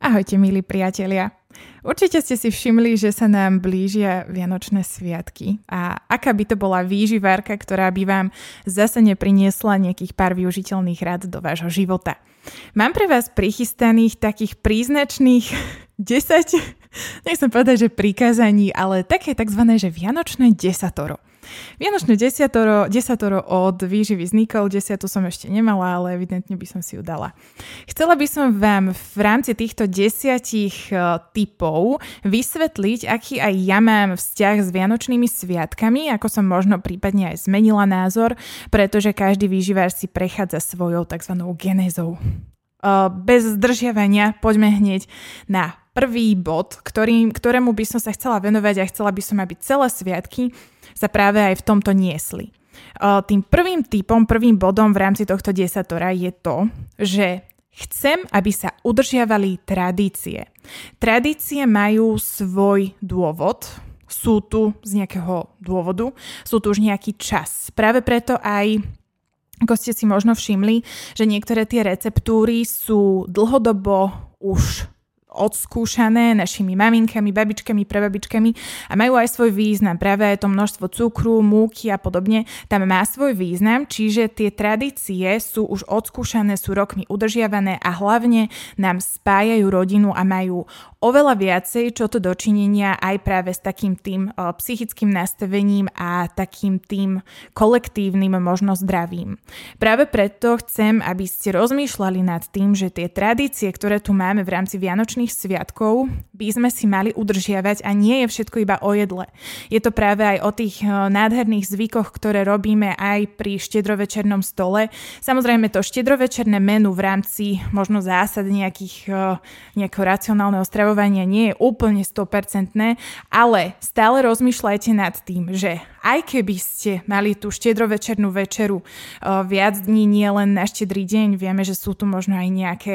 Ahojte, milí priatelia. Určite ste si všimli, že sa nám blížia Vianočné sviatky a aká by to bola výživárka, ktorá by vám zase nepriniesla nejakých pár využiteľných rád do vášho života. Mám pre vás prichystaných takých príznačných 10, nechcem povedať, že prikázaní, ale také tzv. že Vianočné desatoro. Vianočné desiatoro, desatoro od výživy z Nikol, desiatu som ešte nemala, ale evidentne by som si ju dala. Chcela by som vám v rámci týchto desiatich e, typov vysvetliť, aký aj ja mám vzťah s Vianočnými sviatkami, ako som možno prípadne aj zmenila názor, pretože každý výživár si prechádza svojou tzv. genézou. E, bez zdržiavania poďme hneď na prvý bod, ktorý, ktorému by som sa chcela venovať a chcela by som, aby celé sviatky sa práve aj v tomto niesli. Tým prvým typom, prvým bodom v rámci tohto desatora je to, že chcem, aby sa udržiavali tradície. Tradície majú svoj dôvod, sú tu z nejakého dôvodu, sú tu už nejaký čas. Práve preto aj ako ste si možno všimli, že niektoré tie receptúry sú dlhodobo už odskúšané našimi maminkami, babičkami, prebabičkami a majú aj svoj význam. Práve to množstvo cukru, múky a podobne tam má svoj význam, čiže tie tradície sú už odskúšané, sú rokmi udržiavané a hlavne nám spájajú rodinu a majú oveľa viacej čo to dočinenia aj práve s takým tým psychickým nastavením a takým tým kolektívnym možno zdravím. Práve preto chcem, aby ste rozmýšľali nad tým, že tie tradície, ktoré tu máme v rámci Vianočných sviatkov, by sme si mali udržiavať a nie je všetko iba o jedle. Je to práve aj o tých o, nádherných zvykoch, ktoré robíme aj pri štedrovečernom stole. Samozrejme to štedrovečerné menu v rámci možno zásad nejakých, o, nejakého racionálneho stravovania nie je úplne 100%, ale stále rozmýšľajte nad tým, že aj keby ste mali tú štedrovečernú večeru uh, viac dní, nie len na štedrý deň, vieme, že sú tu možno aj nejaké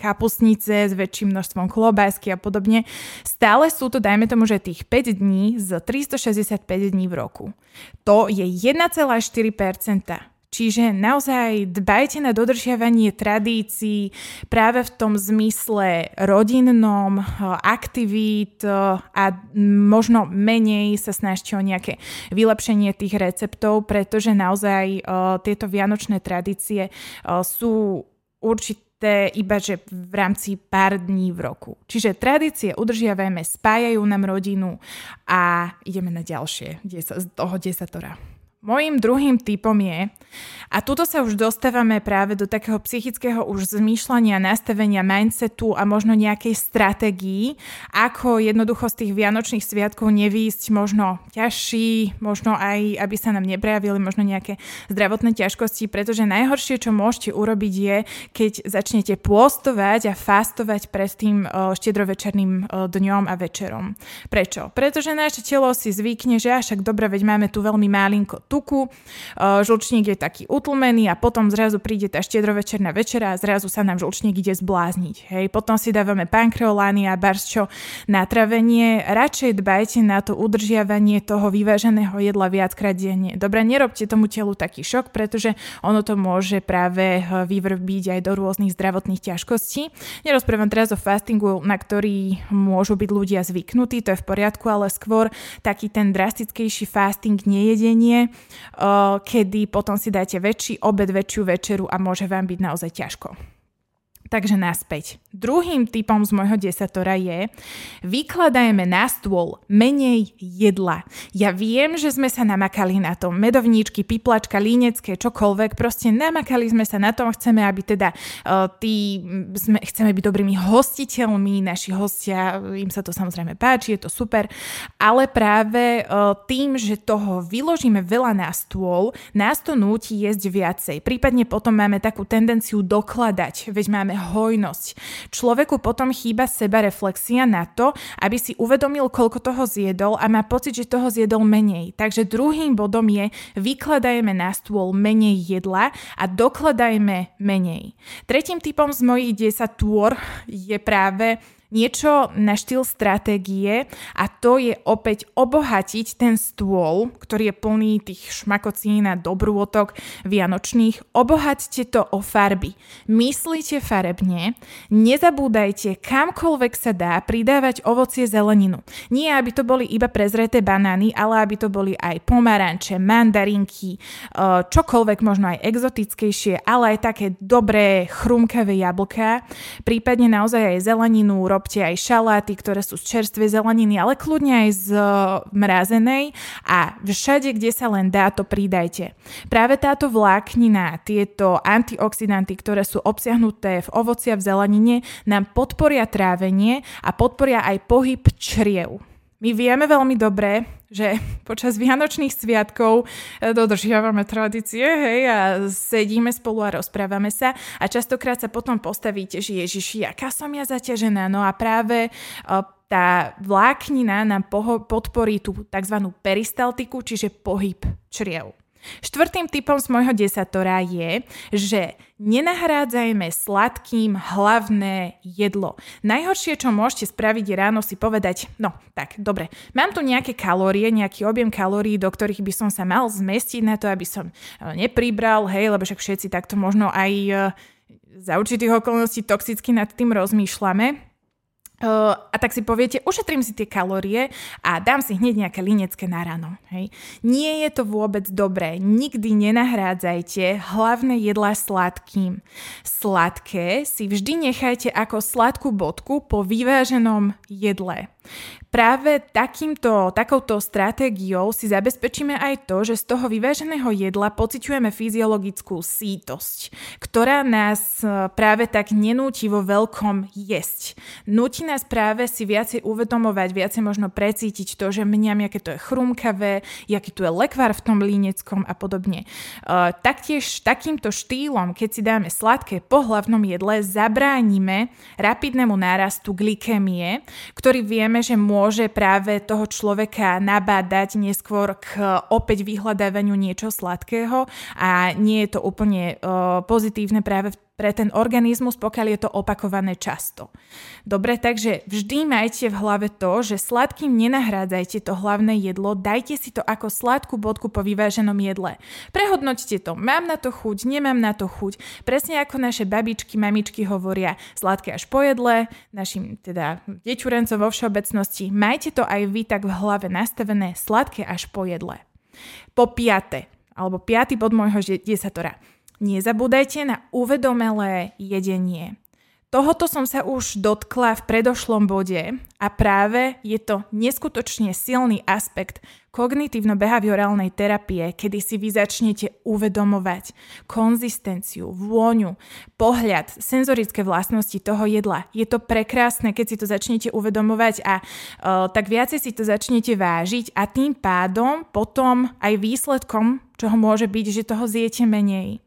kapusnice s väčším množstvom klobásky a podobne. Stále sú to, dajme tomu, že tých 5 dní z 365 dní v roku. To je 1,4%. Čiže naozaj dbajte na dodržiavanie tradícií práve v tom zmysle rodinnom, eh, aktivít eh, a možno menej sa snažte o nejaké vylepšenie tých receptov, pretože naozaj eh, tieto vianočné tradície sú určite iba že v rámci pár dní v roku. Čiže tradície udržiavame, spájajú nám rodinu a ideme na ďalšie toho desatora. Mojím druhým typom je, a tuto sa už dostávame práve do takého psychického už zmýšľania, nastavenia mindsetu a možno nejakej stratégii, ako jednoducho z tých vianočných sviatkov nevýjsť možno ťažší, možno aj, aby sa nám neprejavili možno nejaké zdravotné ťažkosti, pretože najhoršie, čo môžete urobiť je, keď začnete pôstovať a fastovať pred tým štedrovečerným dňom a večerom. Prečo? Pretože naše telo si zvykne, že až však dobre, veď máme tu veľmi malinko tuku, žlčník je taký utlmený a potom zrazu príde tá štiedrovečerná večera a zrazu sa nám žlčník ide zblázniť. Hej. Potom si dávame pankreolány a barsčo na travenie. Radšej dbajte na to udržiavanie toho vyváženého jedla viackrát denne. Dobre, nerobte tomu telu taký šok, pretože ono to môže práve vyvrbiť aj do rôznych zdravotných ťažkostí. Nerozprávam teraz o fastingu, na ktorý môžu byť ľudia zvyknutí, to je v poriadku, ale skôr taký ten drastickejší fasting, nejedenie, kedy potom si dáte väčší obed, väčšiu večeru a môže vám byť naozaj ťažko. Takže naspäť. Druhým typom z môjho desatora je, vykladajme na stôl menej jedla. Ja viem, že sme sa namakali na tom. Medovníčky, piplačka, línecké, čokoľvek. Proste namakali sme sa na tom. Chceme, aby teda uh, tí, sme, chceme byť dobrými hostiteľmi. Naši hostia, im sa to samozrejme páči, je to super. Ale práve uh, tým, že toho vyložíme veľa na stôl, nás to núti jesť viacej. Prípadne potom máme takú tendenciu dokladať. Veď máme hojnosť. Človeku potom chýba seba reflexia na to, aby si uvedomil, koľko toho zjedol a má pocit, že toho zjedol menej. Takže druhým bodom je, vykladajme na stôl menej jedla a dokladajme menej. Tretím typom z mojich 10 tôr je práve niečo na štýl stratégie a to je opäť obohatiť ten stôl, ktorý je plný tých šmakocín a dobrôtok vianočných. Obohaťte to o farby. Myslíte farebne, nezabúdajte kamkoľvek sa dá pridávať ovocie zeleninu. Nie aby to boli iba prezreté banány, ale aby to boli aj pomaranče, mandarinky, eh, čokoľvek možno aj exotickejšie, ale aj také dobré chrumkavé jablká. Prípadne naozaj aj zeleninu, robte aj šaláty, ktoré sú z čerstvej zeleniny, ale kľudne aj z e, mrazenej a všade, kde sa len dá, to pridajte. Práve táto vláknina, tieto antioxidanty, ktoré sú obsiahnuté v ovoci a v zelenine, nám podporia trávenie a podporia aj pohyb čriev. My vieme veľmi dobre, že počas Vianočných sviatkov e, dodržiavame tradície, hej, a sedíme spolu a rozprávame sa a častokrát sa potom postavíte, že Ježiši, aká som ja zaťažená, no a práve e, tá vláknina nám podporí tú tzv. peristaltiku, čiže pohyb čriev. Štvrtým typom z môjho desatora je, že nenahrádzajme sladkým hlavné jedlo. Najhoršie, čo môžete spraviť, je ráno si povedať, no tak, dobre, mám tu nejaké kalórie, nejaký objem kalórií, do ktorých by som sa mal zmestiť na to, aby som e, nepribral, hej, lebo však všetci takto možno aj e, za určitých okolností toxicky nad tým rozmýšľame. A tak si poviete, ušetrím si tie kalórie a dám si hneď nejaké linecké na ráno. Hej. Nie je to vôbec dobré. Nikdy nenahrádzajte hlavné jedlá sladkým. Sladké si vždy nechajte ako sladkú bodku po vyváženom jedle. Práve takýmto, takouto stratégiou si zabezpečíme aj to, že z toho vyváženého jedla pociťujeme fyziologickú sítosť, ktorá nás e, práve tak nenúti vo veľkom jesť. Núti nás práve si viacej uvedomovať, viacej možno precítiť to, že mňam, aké to je chrumkavé, aký tu je lekvár v tom líneckom a podobne. Uh, taktiež takýmto štýlom, keď si dáme sladké po hlavnom jedle, zabránime rapidnému nárastu glykémie, ktorý vieme, že môže práve toho človeka nabádať neskôr k opäť vyhľadávaniu niečo sladkého a nie je to úplne uh, pozitívne práve v pre ten organizmus, pokiaľ je to opakované často. Dobre, takže vždy majte v hlave to, že sladkým nenahrádzajte to hlavné jedlo, dajte si to ako sladkú bodku po vyváženom jedle. Prehodnoťte to, mám na to chuť, nemám na to chuť. Presne ako naše babičky, mamičky hovoria, sladké až po jedle, našim teda deťurencom vo všeobecnosti, majte to aj vy tak v hlave nastavené, sladké až po jedle. Po piate, alebo piaty bod môjho desatora Nezabúdajte na uvedomelé jedenie. Tohoto som sa už dotkla v predošlom bode a práve je to neskutočne silný aspekt kognitívno-behaviorálnej terapie, kedy si vy začnete uvedomovať konzistenciu, vôňu, pohľad, senzorické vlastnosti toho jedla. Je to prekrásne, keď si to začnete uvedomovať a uh, tak viacej si to začnete vážiť a tým pádom potom aj výsledkom, čoho môže byť, že toho zjete menej.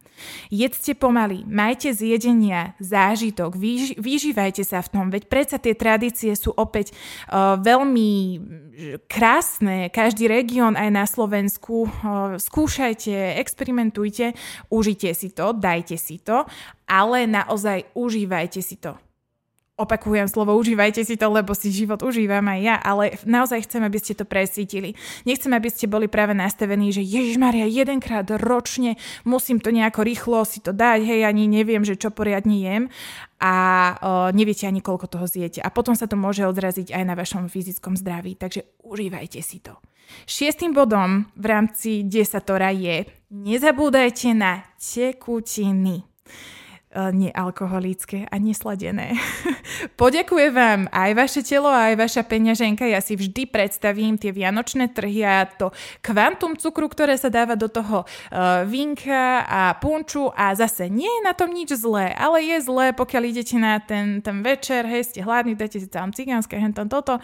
Jedzte pomaly, majte z jedenia zážitok, vyž, vyžívajte sa v tom, veď predsa tie tradície sú opäť uh, veľmi krásne. Každý región aj na Slovensku uh, skúšajte, experimentujte, užite si to, dajte si to, ale naozaj užívajte si to opakujem slovo, užívajte si to, lebo si život užívam aj ja, ale naozaj chcem, aby ste to presítili. Nechcem, aby ste boli práve nastavení, že Ježiš Maria, jedenkrát ročne musím to nejako rýchlo si to dať, hej, ani neviem, že čo poriadne jem a o, neviete ani koľko toho zjete. A potom sa to môže odraziť aj na vašom fyzickom zdraví, takže užívajte si to. Šiestým bodom v rámci desatora je nezabúdajte na tekutiny. E, nealkoholické a nesladené. Poďakujem vám aj vaše telo, aj vaša peňaženka. Ja si vždy predstavím tie vianočné trhy a to kvantum cukru, ktoré sa dáva do toho uh, vinka a punču a zase nie je na tom nič zlé, ale je zlé, pokiaľ idete na ten, ten večer, hej, ste hladní, dáte si tam cigánske, hentam toto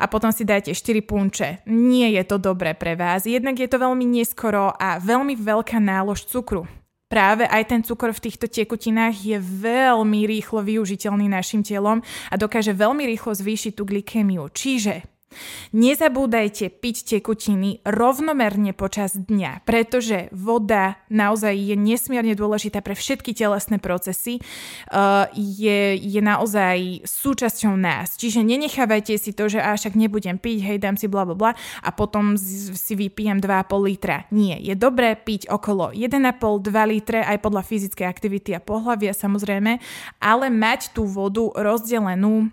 a potom si dáte 4 punče. Nie je to dobré pre vás. Jednak je to veľmi neskoro a veľmi veľká nálož cukru práve aj ten cukor v týchto tekutinách je veľmi rýchlo využiteľný našim telom a dokáže veľmi rýchlo zvýšiť tú glykémiu. Čiže Nezabúdajte piť tekutiny rovnomerne počas dňa, pretože voda naozaj je nesmierne dôležitá pre všetky telesné procesy. Uh, je, je naozaj súčasťou nás. Čiže nenechávajte si to, že až však nebudem piť, hej, dám si bla bla a potom si vypijem 2,5 litra. Nie, je dobré piť okolo 1,5-2 litre aj podľa fyzickej aktivity a pohľavia samozrejme, ale mať tú vodu rozdelenú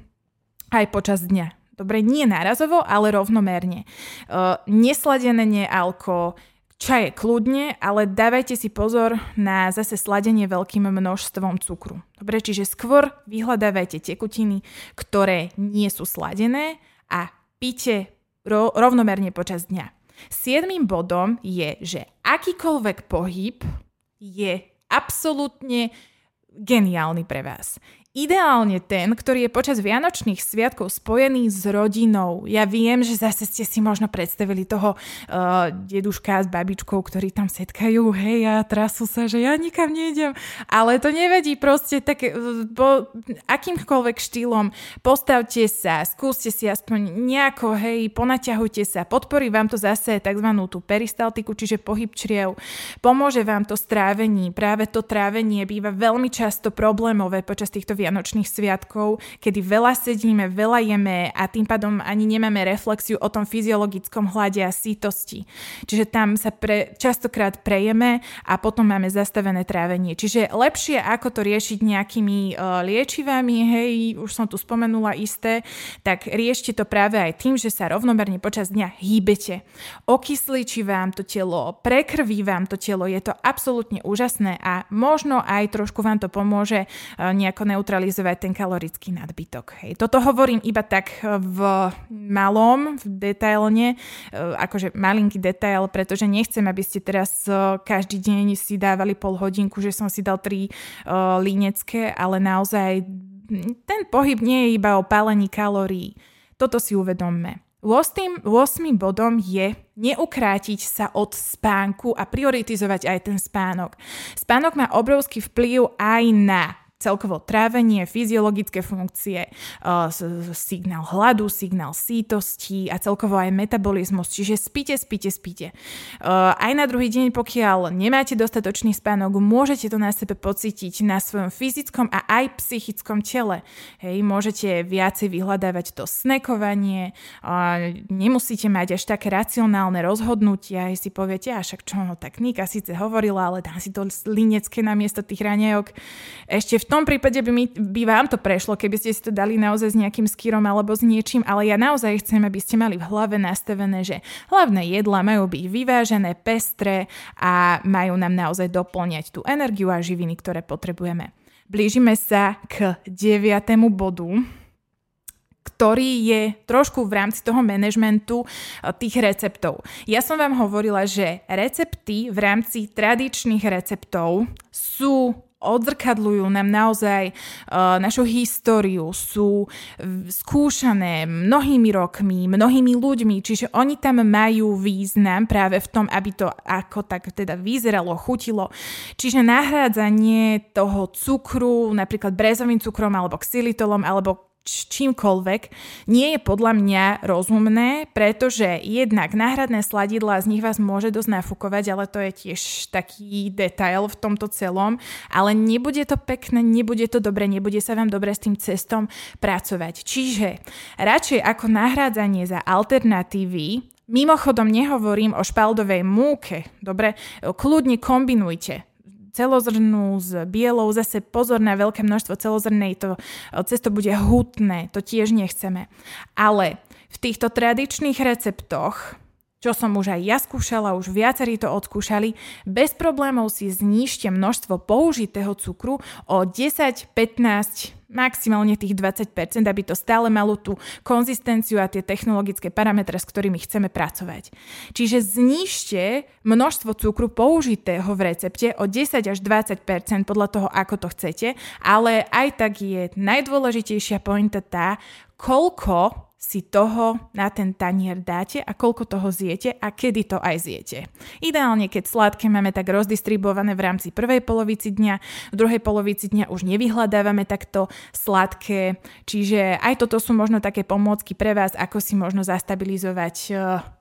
aj počas dňa. Dobre, nie nárazovo, ale rovnomerne. Uh, nesladené nealko, čaje kľudne, ale dávajte si pozor na zase sladenie veľkým množstvom cukru. Dobre, čiže skôr vyhľadávajte tekutiny, ktoré nie sú sladené a píte ro- rovnomerne počas dňa. Siedmým bodom je, že akýkoľvek pohyb je absolútne geniálny pre vás. Ideálne ten, ktorý je počas Vianočných sviatkov spojený s rodinou. Ja viem, že zase ste si možno predstavili toho uh, deduška s babičkou, ktorí tam setkajú, hej, a trasú sa, že ja nikam nejdem. Ale to nevedí proste tak, uh, po, akýmkoľvek štýlom postavte sa, skúste si aspoň nejako, hej, ponaťahujte sa, podporí vám to zase tzv. tú peristaltiku, čiže pohyb čriev. Pomôže vám to strávení. Práve to trávenie býva veľmi často problémové počas týchto vianočných sviatkov, kedy veľa sedíme, veľa jeme a tým pádom ani nemáme reflexiu o tom fyziologickom hlade a sítosti. Čiže tam sa pre, častokrát prejeme a potom máme zastavené trávenie. Čiže lepšie ako to riešiť nejakými uh, liečivami, hej, už som tu spomenula isté, tak riešte to práve aj tým, že sa rovnomerne počas dňa hýbete. Okysliči vám to telo, prekrví vám to telo, je to absolútne úžasné a možno aj trošku vám to pomôže uh, nejako neutralizovať ten kalorický nadbytok. Hej. Toto hovorím iba tak v malom, v detailne, e, akože malinký detail, pretože nechcem, aby ste teraz e, každý deň si dávali pol hodinku, že som si dal tri uh, línecké, ale naozaj ten pohyb nie je iba o pálení kalórií. Toto si uvedomme. 8. 8. bodom je neukrátiť sa od spánku a prioritizovať aj ten spánok. Spánok má obrovský vplyv aj na celkovo trávenie, fyziologické funkcie, uh, signál hladu, signál sítosti a celkovo aj metabolizmus. Čiže spíte, spíte, spíte. Uh, aj na druhý deň, pokiaľ nemáte dostatočný spánok, môžete to na sebe pocítiť na svojom fyzickom a aj psychickom tele. Hej, môžete viacej vyhľadávať to snekovanie, uh, nemusíte mať až také racionálne rozhodnutia, aj si poviete, a však čo, no tak Nika síce hovorila, ale dám si to linecké namiesto tých raňajok. Ešte v tom prípade by, mi, by vám to prešlo, keby ste si to dali naozaj s nejakým skýrom alebo s niečím, ale ja naozaj chcem, aby ste mali v hlave nastavené, že hlavné jedla majú byť vyvážené, pestré a majú nám naozaj doplňať tú energiu a živiny, ktoré potrebujeme. Blížime sa k deviatému bodu, ktorý je trošku v rámci toho manažmentu eh, tých receptov. Ja som vám hovorila, že recepty v rámci tradičných receptov sú odzrkadľujú nám naozaj uh, našu históriu, sú skúšané mnohými rokmi, mnohými ľuďmi, čiže oni tam majú význam práve v tom, aby to ako tak teda vyzeralo, chutilo. Čiže nahrádzanie toho cukru, napríklad brezovým cukrom alebo xylitolom alebo čímkoľvek, nie je podľa mňa rozumné, pretože jednak náhradné sladidla z nich vás môže dosť nafúkovať, ale to je tiež taký detail v tomto celom, ale nebude to pekné, nebude to dobre, nebude sa vám dobre s tým cestom pracovať. Čiže radšej ako nahrádzanie za alternatívy Mimochodom nehovorím o špaldovej múke, dobre, kľudne kombinujte celozrnú s bielou, zase pozor na veľké množstvo celozrnej, to e, cesto bude hutné, to tiež nechceme. Ale v týchto tradičných receptoch čo som už aj ja skúšala, už viacerí to odskúšali, bez problémov si znížte množstvo použitého cukru o 10, 15, maximálne tých 20%, aby to stále malo tú konzistenciu a tie technologické parametre, s ktorými chceme pracovať. Čiže znižte množstvo cukru použitého v recepte o 10 až 20% podľa toho, ako to chcete, ale aj tak je najdôležitejšia pointa tá, koľko si toho na ten tanier dáte a koľko toho zjete a kedy to aj zjete. Ideálne, keď sladké máme tak rozdistribuované v rámci prvej polovici dňa, v druhej polovici dňa už nevyhľadávame takto sladké, čiže aj toto sú možno také pomôcky pre vás, ako si možno zastabilizovať eh,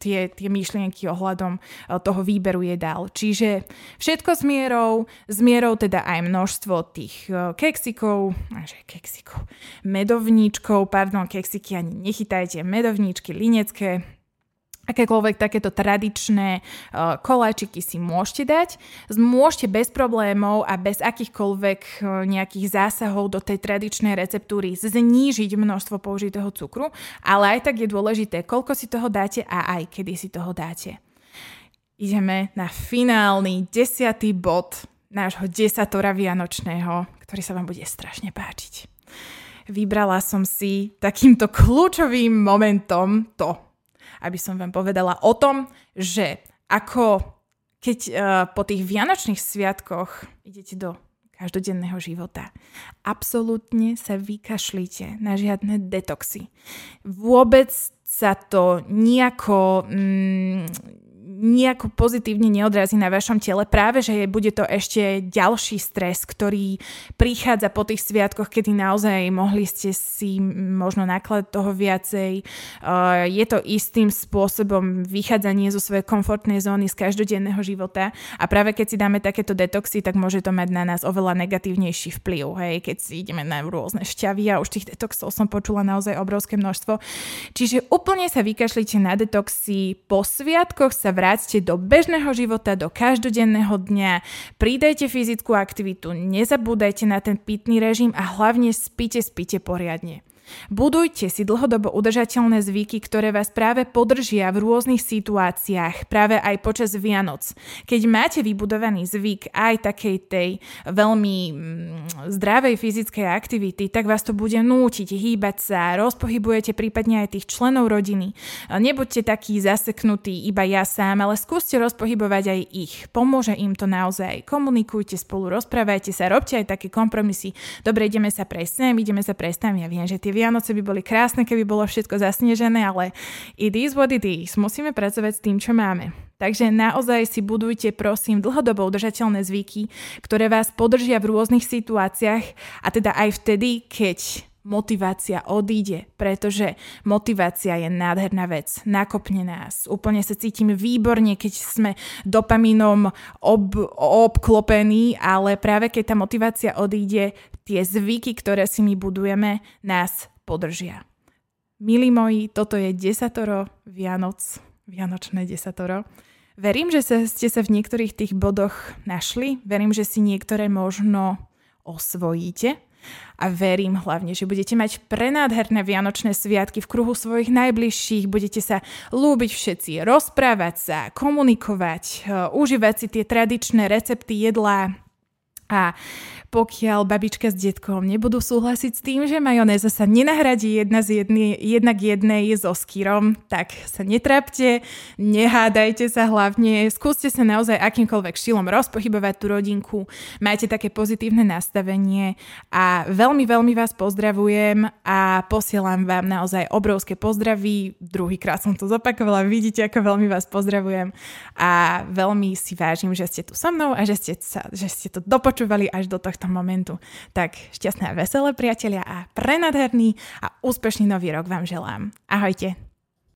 tie, tie myšlienky ohľadom e, toho výberu jedál. Čiže všetko s mierou, s mierou teda aj množstvo tých e, keksikov, že keksikov, medovníčkov, pardon, keksiky ani nechytajte, medovníčky, linecké, akékoľvek takéto tradičné uh, koláčiky si môžete dať. Môžete bez problémov a bez akýchkoľvek uh, nejakých zásahov do tej tradičnej receptúry znížiť množstvo použitého cukru, ale aj tak je dôležité, koľko si toho dáte a aj kedy si toho dáte. Ideme na finálny desiatý bod nášho desatora vianočného, ktorý sa vám bude strašne páčiť. Vybrala som si takýmto kľúčovým momentom to, aby som vám povedala o tom, že ako keď uh, po tých vianočných sviatkoch idete do každodenného života. Absolútne sa vykašlite na žiadne detoxy. Vôbec sa to nejako mm, nejako pozitívne neodrazí na vašom tele, práve že bude to ešte ďalší stres, ktorý prichádza po tých sviatkoch, kedy naozaj mohli ste si možno nakladať toho viacej. Je to istým spôsobom vychádzanie zo svojej komfortnej zóny z každodenného života a práve keď si dáme takéto detoxy, tak môže to mať na nás oveľa negatívnejší vplyv, hej, keď si ideme na rôzne šťavy a už tých detoxov som počula naozaj obrovské množstvo. Čiže úplne sa vykašlite na detoxy, po sviatkoch sa vráti vráťte do bežného života, do každodenného dňa, pridajte fyzickú aktivitu, nezabúdajte na ten pitný režim a hlavne spíte, spíte poriadne. Budujte si dlhodobo udržateľné zvyky, ktoré vás práve podržia v rôznych situáciách, práve aj počas Vianoc. Keď máte vybudovaný zvyk aj takej tej veľmi mm, zdravej fyzickej aktivity, tak vás to bude nútiť hýbať sa, rozpohybujete prípadne aj tých členov rodiny. Nebuďte takí zaseknutí iba ja sám, ale skúste rozpohybovať aj ich. Pomôže im to naozaj. Komunikujte spolu, rozprávajte sa, robte aj také kompromisy. Dobre, ideme sa prejsť sem, ideme sa prejsť tam. Ja viem, že tie Vianoce by boli krásne, keby bolo všetko zasnežené, ale it is what it is. Musíme pracovať s tým, čo máme. Takže naozaj si budujte, prosím, dlhodobo udržateľné zvyky, ktoré vás podržia v rôznych situáciách a teda aj vtedy, keď motivácia odíde, pretože motivácia je nádherná vec, nakopne nás. Úplne sa cítim výborne, keď sme dopamínom ob, obklopení, ale práve keď tá motivácia odíde, tie zvyky, ktoré si my budujeme, nás podržia. Milí moji, toto je desatoro Vianoc, Vianočné desatoro. Verím, že ste sa v niektorých tých bodoch našli. Verím, že si niektoré možno osvojíte a verím hlavne, že budete mať prenádherné vianočné sviatky v kruhu svojich najbližších, budete sa lúbiť všetci, rozprávať sa, komunikovať, e, užívať si tie tradičné recepty jedlá a pokiaľ babička s detkom nebudú súhlasiť s tým, že majonéza sa nenahradí jedna, z jedny, jedna k jednej so skýrom, tak sa netrapte, nehádajte sa hlavne, skúste sa naozaj akýmkoľvek šilom rozpochybovať tú rodinku, majte také pozitívne nastavenie a veľmi, veľmi vás pozdravujem a posielam vám naozaj obrovské pozdravy. Druhýkrát som to zopakovala, vidíte, ako veľmi vás pozdravujem a veľmi si vážim, že ste tu so mnou a že ste, sa, že ste to dopočúvali až do tohto momentu. Tak šťastné a veselé priatelia a prenadherný a úspešný nový rok vám želám. Ahojte.